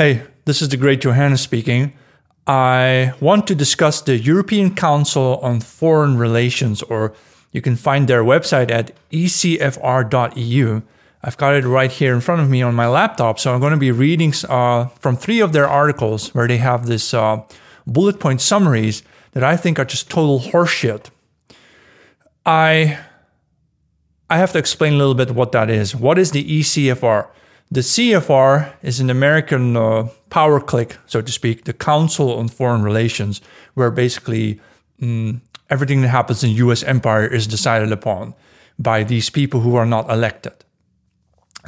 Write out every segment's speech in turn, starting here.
Hey, this is the great Johannes speaking. I want to discuss the European Council on Foreign Relations, or you can find their website at ecfr.eu. I've got it right here in front of me on my laptop, so I'm going to be reading uh, from three of their articles where they have this uh, bullet point summaries that I think are just total horseshit. I I have to explain a little bit what that is. What is the ECFR? The CFR is an American uh, power clique, so to speak, the Council on Foreign Relations, where basically um, everything that happens in U.S. empire is decided upon by these people who are not elected.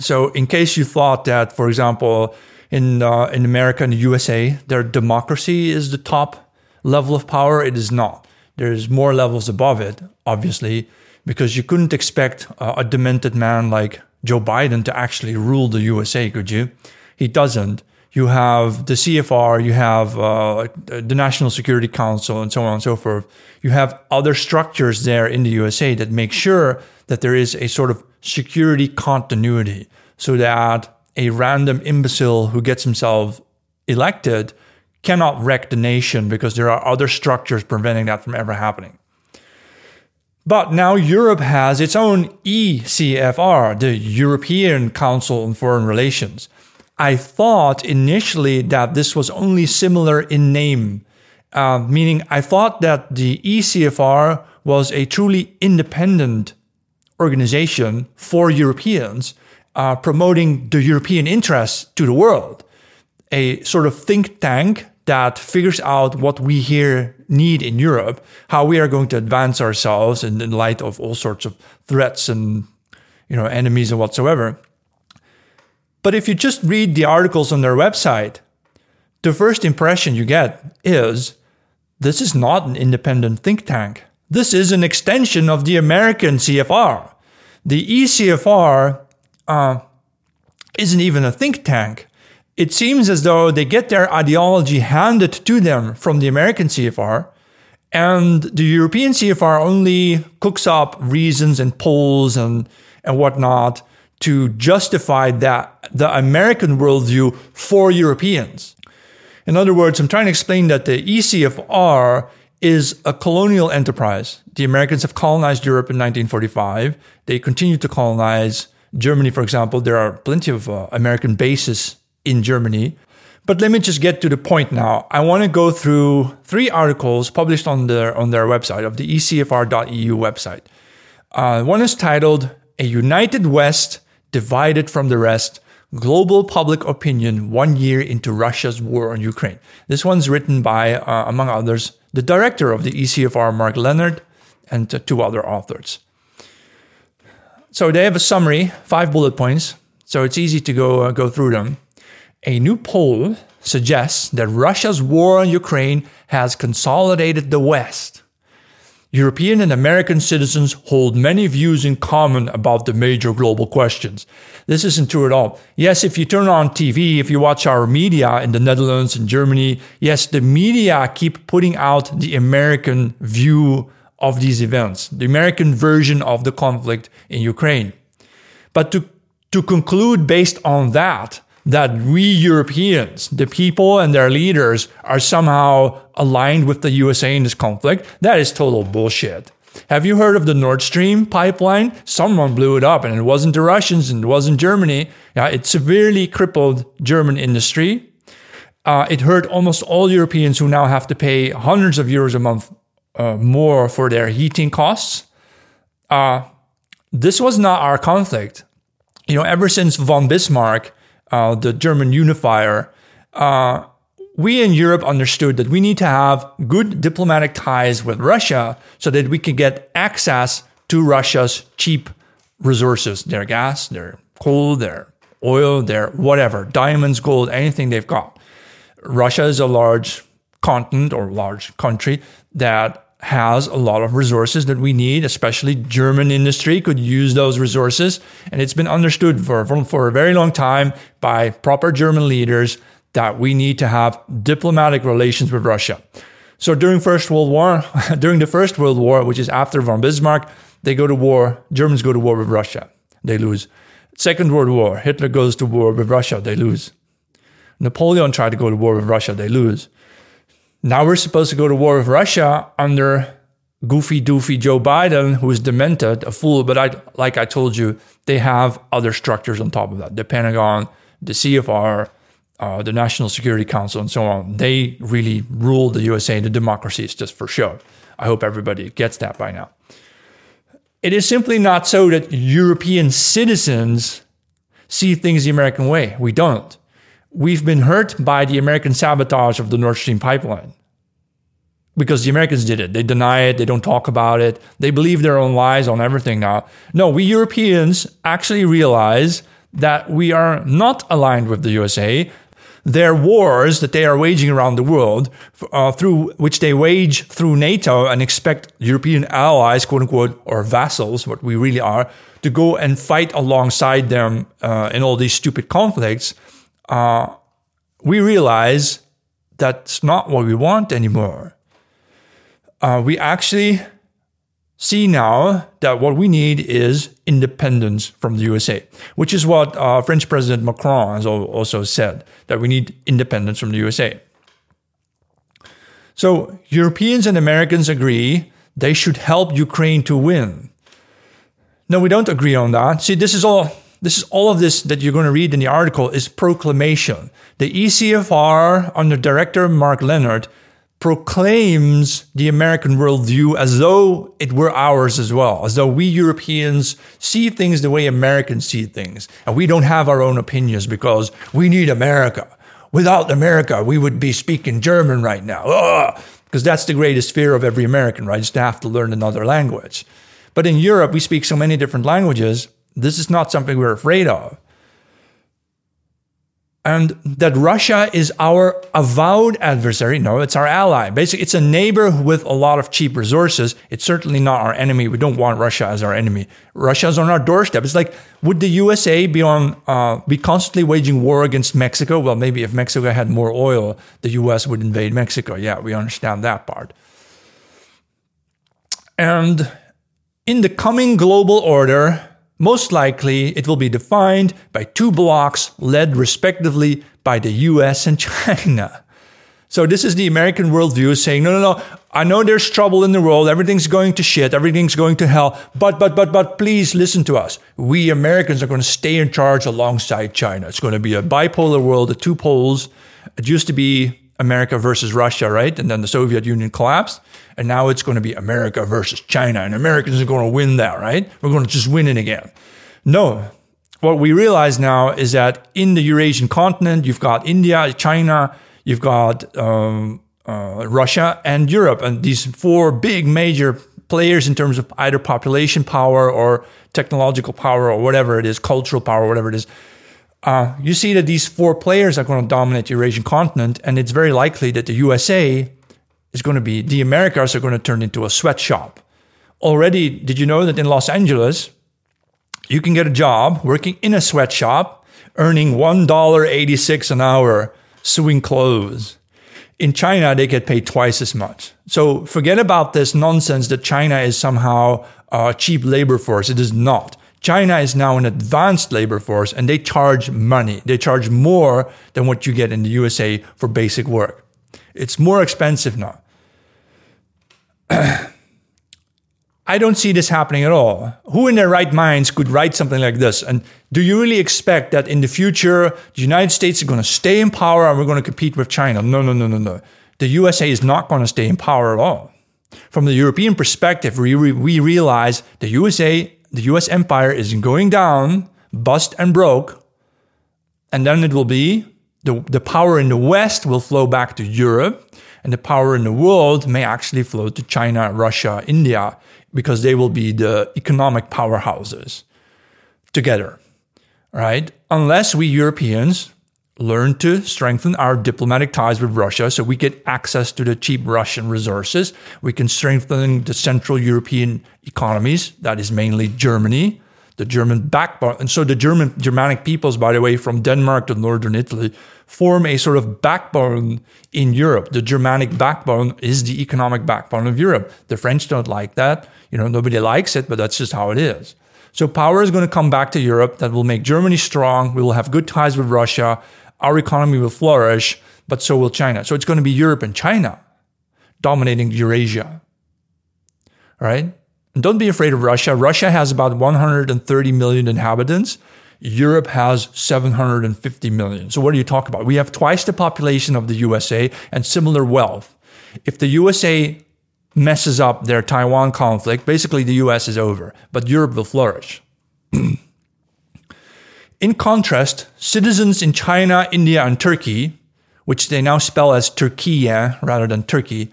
So, in case you thought that, for example, in uh, in America and the USA, their democracy is the top level of power, it is not. There's more levels above it, obviously, because you couldn't expect uh, a demented man like Joe Biden to actually rule the USA, could you? He doesn't. You have the CFR, you have uh, the National Security Council, and so on and so forth. You have other structures there in the USA that make sure that there is a sort of security continuity so that a random imbecile who gets himself elected cannot wreck the nation because there are other structures preventing that from ever happening. But now Europe has its own ECFR, the European Council on Foreign Relations. I thought initially that this was only similar in name, uh, meaning I thought that the ECFR was a truly independent organization for Europeans uh, promoting the European interests to the world, a sort of think tank that figures out what we here need in Europe, how we are going to advance ourselves in, in light of all sorts of threats and you know enemies and whatsoever. But if you just read the articles on their website, the first impression you get is this is not an independent think tank. This is an extension of the American CFR. The ECFR uh, isn't even a think tank it seems as though they get their ideology handed to them from the American CFR, and the European CFR only cooks up reasons and polls and, and whatnot to justify that the American worldview for Europeans. In other words, I'm trying to explain that the ECFR is a colonial enterprise. The Americans have colonized Europe in 1945. They continue to colonize Germany, for example. There are plenty of uh, American bases in Germany. But let me just get to the point now. I want to go through three articles published on their on their website of the ecfr.eu website. Uh, one is titled "A United West Divided from the Rest: Global Public Opinion One Year into Russia's War on Ukraine." This one's written by, uh, among others, the director of the ECFR, Mark Leonard, and uh, two other authors. So they have a summary, five bullet points. So it's easy to go uh, go through them. A new poll suggests that Russia's war on Ukraine has consolidated the West. European and American citizens hold many views in common about the major global questions. This isn't true at all. Yes, if you turn on TV, if you watch our media in the Netherlands and Germany, yes, the media keep putting out the American view of these events, the American version of the conflict in Ukraine. But to, to conclude based on that, that we Europeans, the people and their leaders, are somehow aligned with the USA in this conflict, that is total bullshit. Have you heard of the Nord Stream pipeline? Someone blew it up, and it wasn't the Russians and it wasn't Germany. Yeah, it severely crippled German industry. Uh, it hurt almost all Europeans who now have to pay hundreds of euros a month uh, more for their heating costs. Uh, this was not our conflict. You know, ever since von Bismarck uh, the German unifier, uh, we in Europe understood that we need to have good diplomatic ties with Russia so that we can get access to Russia's cheap resources their gas, their coal, their oil, their whatever, diamonds, gold, anything they've got. Russia is a large continent or large country that has a lot of resources that we need, especially German industry could use those resources. And it's been understood for, for, a very long time by proper German leaders that we need to have diplomatic relations with Russia. So during First World War, during the First World War, which is after von Bismarck, they go to war, Germans go to war with Russia. They lose. Second World War, Hitler goes to war with Russia, they lose. Napoleon tried to go to war with Russia, they lose. Now we're supposed to go to war with Russia under goofy doofy Joe Biden, who is demented, a fool. But I, like I told you, they have other structures on top of that: the Pentagon, the CFR, uh, the National Security Council, and so on. They really rule the USA. The democracy is just for show. I hope everybody gets that by now. It is simply not so that European citizens see things the American way. We don't. We've been hurt by the American sabotage of the Nord Stream pipeline because the Americans did it. They deny it, they don't talk about it, they believe their own lies on everything now. No, we Europeans actually realize that we are not aligned with the USA. Their wars that they are waging around the world, uh, through which they wage through NATO and expect European allies, quote unquote, or vassals, what we really are, to go and fight alongside them uh, in all these stupid conflicts. Uh, we realize that's not what we want anymore uh, we actually see now that what we need is independence from the USA, which is what uh, French President Macron has also said that we need independence from the USA. So Europeans and Americans agree they should help Ukraine to win. No, we don't agree on that. See, this is all this is all of this that you're going to read in the article is proclamation. The ECFR under director Mark Leonard proclaims the American worldview as though it were ours as well, as though we Europeans see things the way Americans see things. And we don't have our own opinions because we need America. Without America, we would be speaking German right now. Because that's the greatest fear of every American, right? Just to have to learn another language. But in Europe, we speak so many different languages. This is not something we're afraid of and that Russia is our avowed adversary. No, it's our ally. Basically, it's a neighbor with a lot of cheap resources. It's certainly not our enemy. We don't want Russia as our enemy. Russia's on our doorstep. It's like, would the USA be on uh, be constantly waging war against Mexico? Well, maybe if Mexico had more oil, the US would invade Mexico. Yeah, we understand that part. And in the coming global order, most likely, it will be defined by two blocks led respectively by the US and China. So, this is the American worldview saying, no, no, no, I know there's trouble in the world, everything's going to shit, everything's going to hell, but, but, but, but, please listen to us. We Americans are going to stay in charge alongside China. It's going to be a bipolar world, the two poles. It used to be America versus Russia, right? And then the Soviet Union collapsed. And now it's going to be America versus China. And Americans are going to win that, right? We're going to just win it again. No. What we realize now is that in the Eurasian continent, you've got India, China, you've got um, uh, Russia, and Europe. And these four big major players in terms of either population power or technological power or whatever it is, cultural power, whatever it is uh, you see that these four players are going to dominate the Eurasian continent, and it's very likely that the USA is going to be, the Americas are going to turn into a sweatshop. Already, did you know that in Los Angeles, you can get a job working in a sweatshop, earning $1.86 an hour sewing clothes? In China, they get paid twice as much. So forget about this nonsense that China is somehow a cheap labor force. It is not. China is now an advanced labor force and they charge money. They charge more than what you get in the USA for basic work. It's more expensive now. I don't see this happening at all. Who in their right minds could write something like this? And do you really expect that in the future, the United States is going to stay in power and we're going to compete with China? No, no, no, no, no. The USA is not going to stay in power at all. From the European perspective, we, we realize the USA the US empire is going down, bust and broke, and then it will be the, the power in the West will flow back to Europe, and the power in the world may actually flow to China, Russia, India, because they will be the economic powerhouses together, right? Unless we Europeans learn to strengthen our diplomatic ties with Russia so we get access to the cheap Russian resources. We can strengthen the Central European economies, that is mainly Germany, the German backbone. And so the German Germanic peoples, by the way, from Denmark to northern Italy, form a sort of backbone in Europe. The Germanic backbone is the economic backbone of Europe. The French don't like that. You know, nobody likes it, but that's just how it is. So power is going to come back to Europe that will make Germany strong. We will have good ties with Russia our economy will flourish, but so will China. So it's going to be Europe and China dominating Eurasia. Right? And don't be afraid of Russia. Russia has about 130 million inhabitants. Europe has 750 million. So what do you talk about? We have twice the population of the USA and similar wealth. If the USA messes up their Taiwan conflict, basically the US is over, but Europe will flourish. in contrast, citizens in China, India, and Turkey, which they now spell as Türkiye rather than Turkey,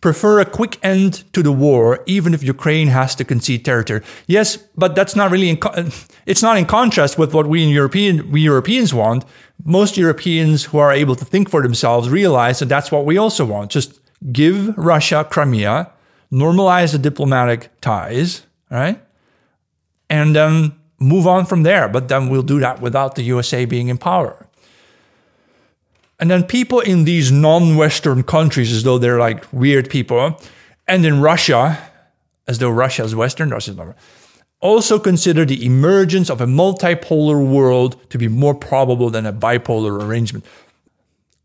prefer a quick end to the war, even if Ukraine has to concede territory. Yes, but that's not really in it's not in contrast with what we in European we Europeans want. Most Europeans who are able to think for themselves realize that that's what we also want. Just give Russia Crimea, normalize the diplomatic ties, right, and then move on from there. But then we'll do that without the USA being in power. And then people in these non Western countries, as though they're like weird people, and in Russia, as though Russia is Western, Russia is not. Also consider the emergence of a multipolar world to be more probable than a bipolar arrangement.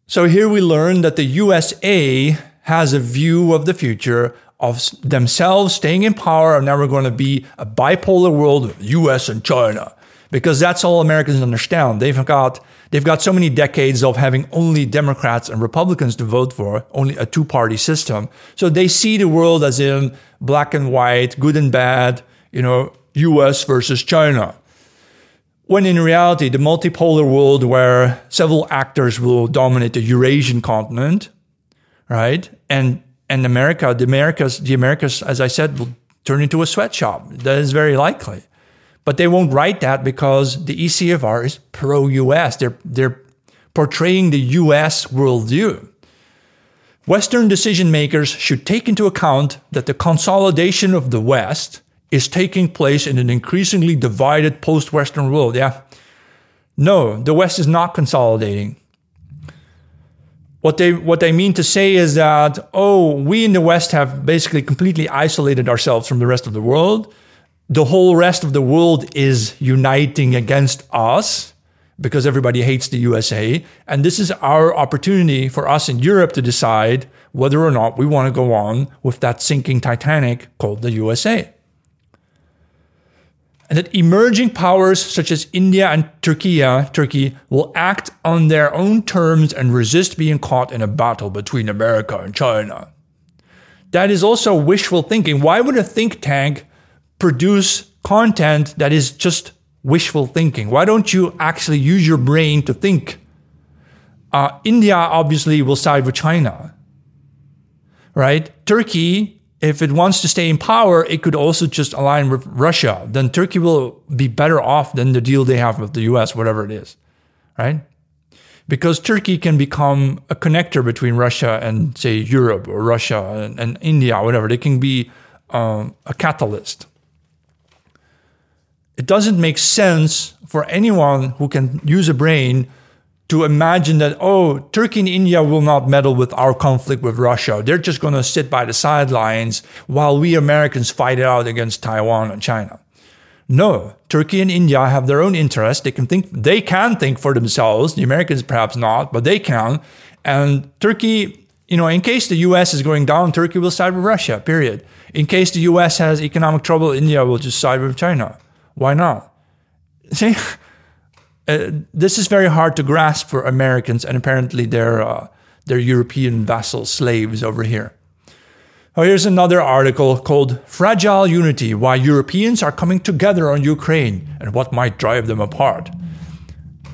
So here we learn that the USA has a view of the future of themselves staying in power and never going to be a bipolar world, US and China because that's all Americans understand. They've got they've got so many decades of having only Democrats and Republicans to vote for, only a two-party system. So they see the world as in black and white, good and bad, you know, US versus China. When in reality, the multipolar world where several actors will dominate the Eurasian continent, right? And and America, the Americas, the Americas, as I said, will turn into a sweatshop. That is very likely. But they won't write that because the ECFR is pro US. They're, they're portraying the US worldview. Western decision makers should take into account that the consolidation of the West is taking place in an increasingly divided post Western world. Yeah. No, the West is not consolidating. What they, what they mean to say is that, oh, we in the West have basically completely isolated ourselves from the rest of the world the whole rest of the world is uniting against us because everybody hates the USA. And this is our opportunity for us in Europe to decide whether or not we want to go on with that sinking Titanic called the USA. And that emerging powers such as India and Turkey, Turkey will act on their own terms and resist being caught in a battle between America and China. That is also wishful thinking. Why would a think tank produce content that is just wishful thinking? Why don't you actually use your brain to think? Uh, India obviously will side with China, right? Turkey, if it wants to stay in power, it could also just align with Russia. Then Turkey will be better off than the deal they have with the US, whatever it is, right? Because Turkey can become a connector between Russia and, say, Europe or Russia and, and India, whatever. They can be um, a catalyst it doesn't make sense for anyone who can use a brain to imagine that, oh, Turkey and India will not meddle with our conflict with Russia. They're just going to sit by the sidelines while we Americans fight it out against Taiwan and China. No, Turkey and India have their own interests. They can think, they can think for themselves. The Americans perhaps not, but they can. And Turkey, you know, in case the US is going down, Turkey will side with Russia, period. In case the US has economic trouble, India will just side with China. Why not? See, uh, this is very hard to grasp for Americans, and apparently they're, uh, they're European vassal slaves over here. Oh, here's another article called Fragile Unity Why Europeans Are Coming Together on Ukraine and What Might Drive Them Apart.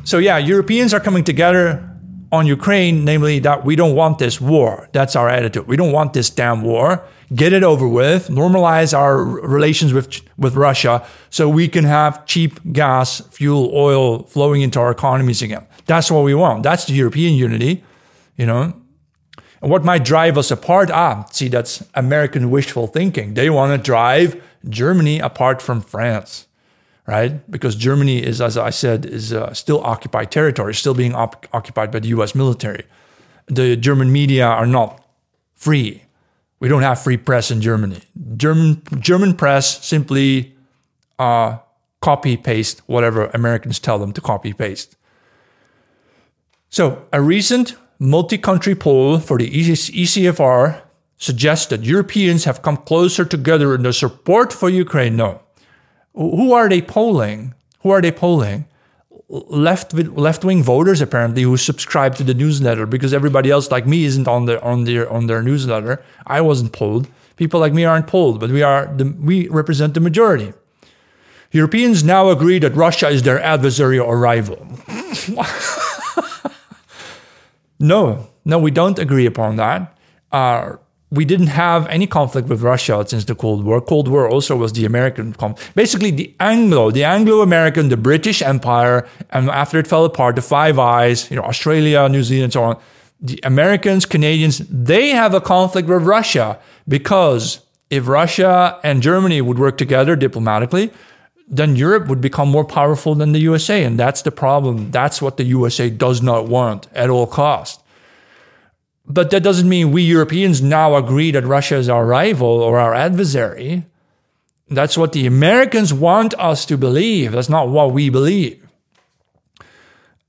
So, yeah, Europeans are coming together on Ukraine, namely that we don't want this war. That's our attitude. We don't want this damn war get it over with, normalize our relations with with Russia, so we can have cheap gas, fuel, oil flowing into our economies again. That's what we want. That's the European unity, you know. And what might drive us apart? Ah, see, that's American wishful thinking. They want to drive Germany apart from France, right? Because Germany is, as I said, is uh, still occupied territory, still being op- occupied by the U.S. military. The German media are not free we don't have free press in Germany. German German press simply uh, copy paste whatever Americans tell them to copy paste. So, a recent multi country poll for the ECFR suggests that Europeans have come closer together in their support for Ukraine. No. Who are they polling? Who are they polling? Left left wing voters apparently who subscribe to the newsletter because everybody else like me isn't on their on their on their newsletter. I wasn't polled. People like me aren't polled, but we are the, we represent the majority. Europeans now agree that Russia is their adversary or rival. no, no, we don't agree upon that. Uh, we didn't have any conflict with Russia since the Cold War. Cold War also was the American conflict. Basically, the Anglo, the Anglo-American, the British Empire, and after it fell apart, the Five Eyes, you know, Australia, New Zealand, so on. The Americans, Canadians, they have a conflict with Russia because if Russia and Germany would work together diplomatically, then Europe would become more powerful than the USA. And that's the problem. That's what the USA does not want at all costs. But that doesn't mean we Europeans now agree that Russia is our rival or our adversary. That's what the Americans want us to believe. That's not what we believe.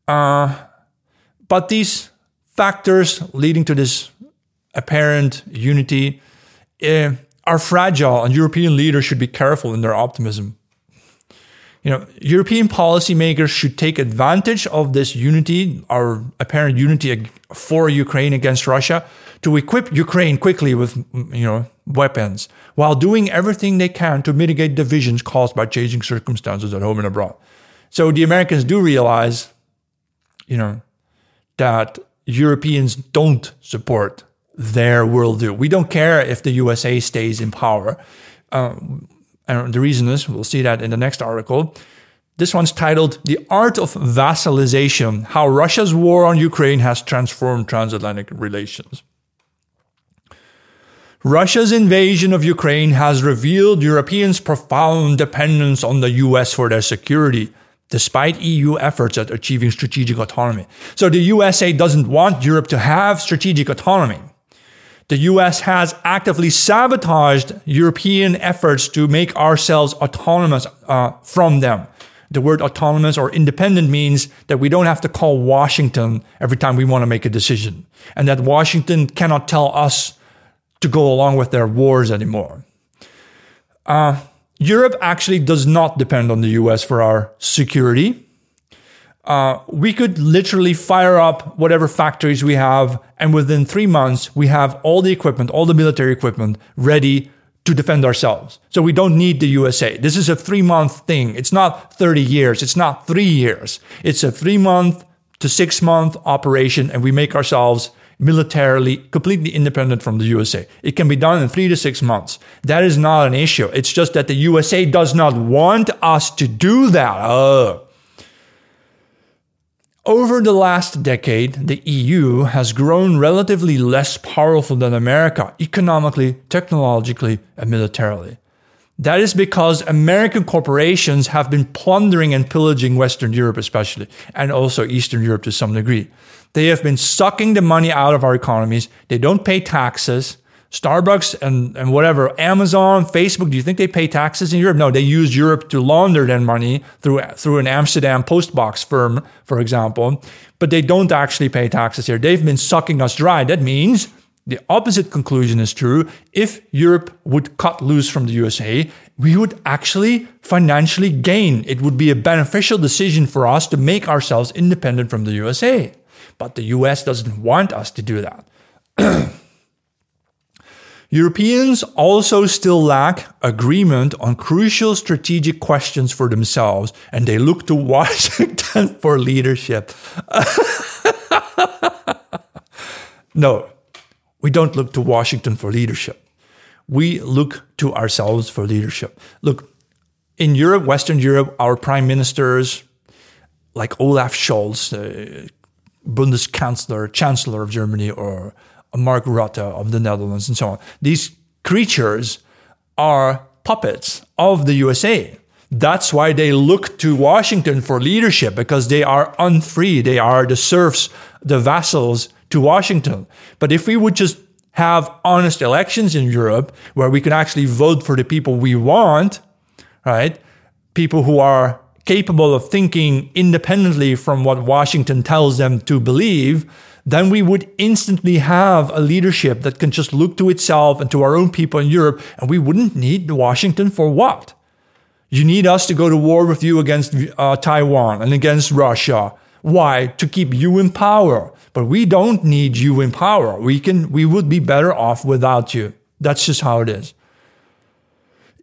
Uh, but these factors leading to this apparent unity uh, are fragile, and European leaders should be careful in their optimism. You know, European policymakers should take advantage of this unity, our apparent unity for Ukraine against Russia, to equip Ukraine quickly with, you know, weapons, while doing everything they can to mitigate divisions caused by changing circumstances at home and abroad. So the Americans do realize, you know, that Europeans don't support their worldview. We don't care if the USA stays in power. Um, and the reason is, we'll see that in the next article. This one's titled The Art of Vassalization How Russia's War on Ukraine Has Transformed Transatlantic Relations. Russia's invasion of Ukraine has revealed Europeans' profound dependence on the US for their security, despite EU efforts at achieving strategic autonomy. So the USA doesn't want Europe to have strategic autonomy the US has actively sabotaged European efforts to make ourselves autonomous uh, from them. The word autonomous or independent means that we don't have to call Washington every time we want to make a decision, and that Washington cannot tell us to go along with their wars anymore. Uh, Europe actually does not depend on the US for our security uh, we could literally fire up whatever factories we have, and within three months, we have all the equipment, all the military equipment ready to defend ourselves. So we don't need the USA. This is a three month thing. It's not 30 years. It's not three years. It's a three month to six month operation, and we make ourselves militarily completely independent from the USA. It can be done in three to six months. That is not an issue. It's just that the USA does not want us to do that. Oh. Over the last decade, the EU has grown relatively less powerful than America economically, technologically, and militarily. That is because American corporations have been plundering and pillaging Western Europe, especially, and also Eastern Europe to some degree. They have been sucking the money out of our economies. They don't pay taxes. Starbucks and, and whatever, Amazon, Facebook, do you think they pay taxes in Europe? No, they use Europe to launder their money through, through an Amsterdam postbox firm, for example. But they don't actually pay taxes here. They've been sucking us dry. That means the opposite conclusion is true. If Europe would cut loose from the USA, we would actually financially gain. It would be a beneficial decision for us to make ourselves independent from the USA. But the US doesn't want us to do that. Europeans also still lack agreement on crucial strategic questions for themselves, and they look to Washington for leadership. no, we don't look to Washington for leadership. We look to ourselves for leadership. Look, in Europe, Western Europe, our prime ministers, like Olaf Scholz, uh, Bundeskanzler, Chancellor of Germany, or Mark Rutte of the Netherlands and so on. These creatures are puppets of the USA. That's why they look to Washington for leadership because they are unfree. They are the serfs, the vassals to Washington. But if we would just have honest elections in Europe where we can actually vote for the people we want, right? People who are capable of thinking independently from what Washington tells them to believe, then we would instantly have a leadership that can just look to itself and to our own people in Europe, and we wouldn't need Washington for what? You need us to go to war with you against uh, Taiwan and against Russia. Why? To keep you in power. But we don't need you in power. We can we would be better off without you. That's just how it is.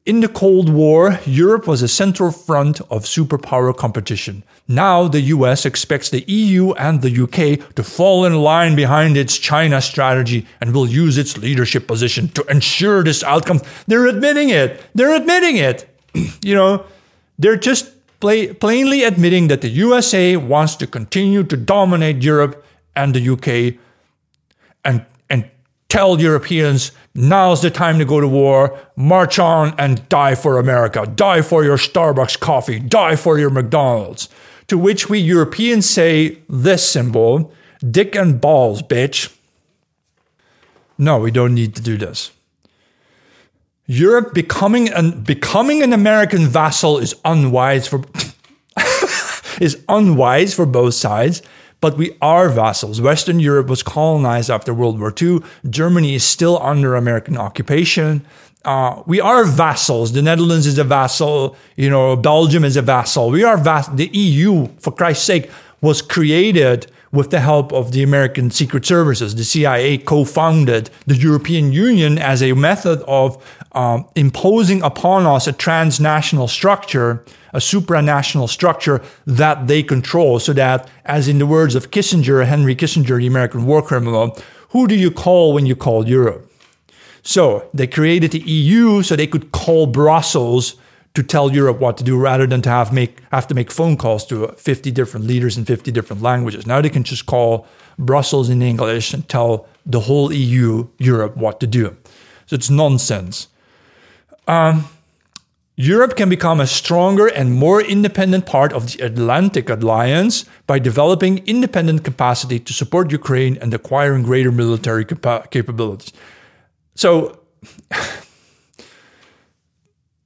In the Cold War, Europe was a central front of superpower competition. Now the US expects the EU and the UK to fall in line behind its China strategy and will use its leadership position to ensure this outcome. They're admitting it. They're admitting it. you know, they're just play, plainly admitting that the USA wants to continue to dominate Europe and the UK and tell Europeans now's the time to go to war, march on and die for America, die for your Starbucks coffee, die for your McDonald's. To which we Europeans say this symbol, dick and balls, bitch. No, we don't need to do this. Europe becoming an becoming an American vassal is unwise for is unwise for both sides but we are vassals. Western Europe was colonized after World War II. Germany is still under American occupation. Uh, we are vassals. The Netherlands is a vassal. You know, Belgium is a vassal. We are vass- The EU, for Christ's sake, was created with the help of the American Secret Services. The CIA co founded the European Union as a method of um, imposing upon us a transnational structure, a supranational structure that they control, so that, as in the words of Kissinger, Henry Kissinger, the American war criminal, who do you call when you call Europe? So they created the EU so they could call Brussels to tell Europe what to do rather than to have make have to make phone calls to 50 different leaders in 50 different languages. Now they can just call Brussels in English and tell the whole EU, Europe, what to do. So it's nonsense. Um, Europe can become a stronger and more independent part of the Atlantic Alliance by developing independent capacity to support Ukraine and acquiring greater military capa- capabilities. So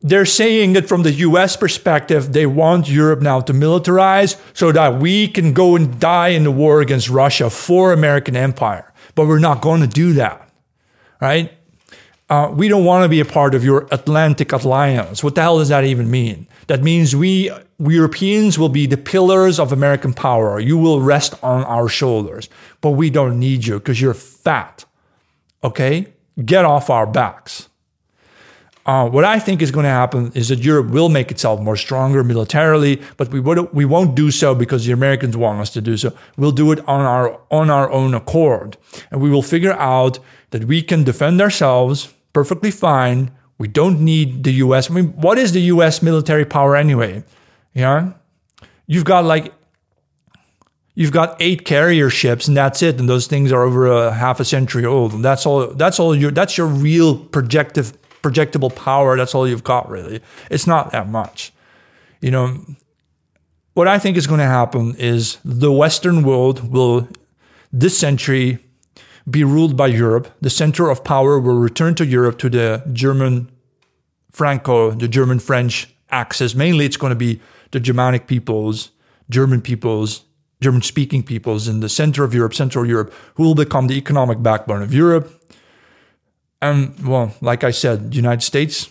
they're saying that from the US perspective, they want Europe now to militarize so that we can go and die in the war against Russia for American empire. But we're not going to do that, right? Uh, we don't want to be a part of your Atlantic alliance. What the hell does that even mean? That means we, we Europeans will be the pillars of American power. You will rest on our shoulders, but we don't need you because you're fat. Okay? Get off our backs. Uh, what I think is going to happen is that Europe will make itself more stronger militarily, but we would, we won't do so because the Americans want us to do so. We'll do it on our on our own accord, and we will figure out that we can defend ourselves perfectly fine. We don't need the U.S. I mean, what is the U.S. military power anyway? Yeah, you've got like you've got eight carrier ships and that's it and those things are over a half a century old and that's all that's all your that's your real projective projectable power. That's all you've got, really. It's not that much. You know, what I think is going to happen is the Western world will, this century, be ruled by Europe. The center of power will return to Europe, to the German Franco, the German French axis. Mainly, it's going to be the Germanic peoples, German peoples, German speaking peoples in the center of Europe, Central Europe, who will become the economic backbone of Europe. And well, like I said, United States,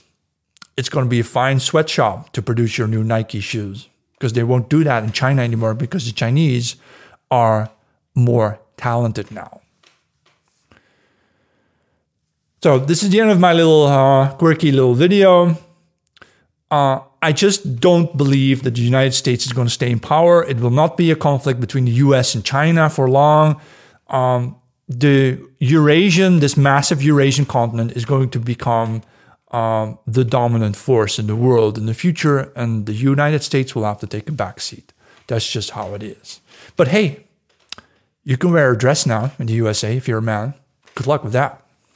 it's going to be a fine sweatshop to produce your new Nike shoes because they won't do that in China anymore because the Chinese are more talented now. So this is the end of my little uh, quirky little video. Uh, I just don't believe that the United States is going to stay in power. It will not be a conflict between the U.S. and China for long. Um, the Eurasian, this massive Eurasian continent, is going to become um, the dominant force in the world in the future, and the United States will have to take a back seat. That's just how it is. But hey, you can wear a dress now in the USA if you're a man. Good luck with that.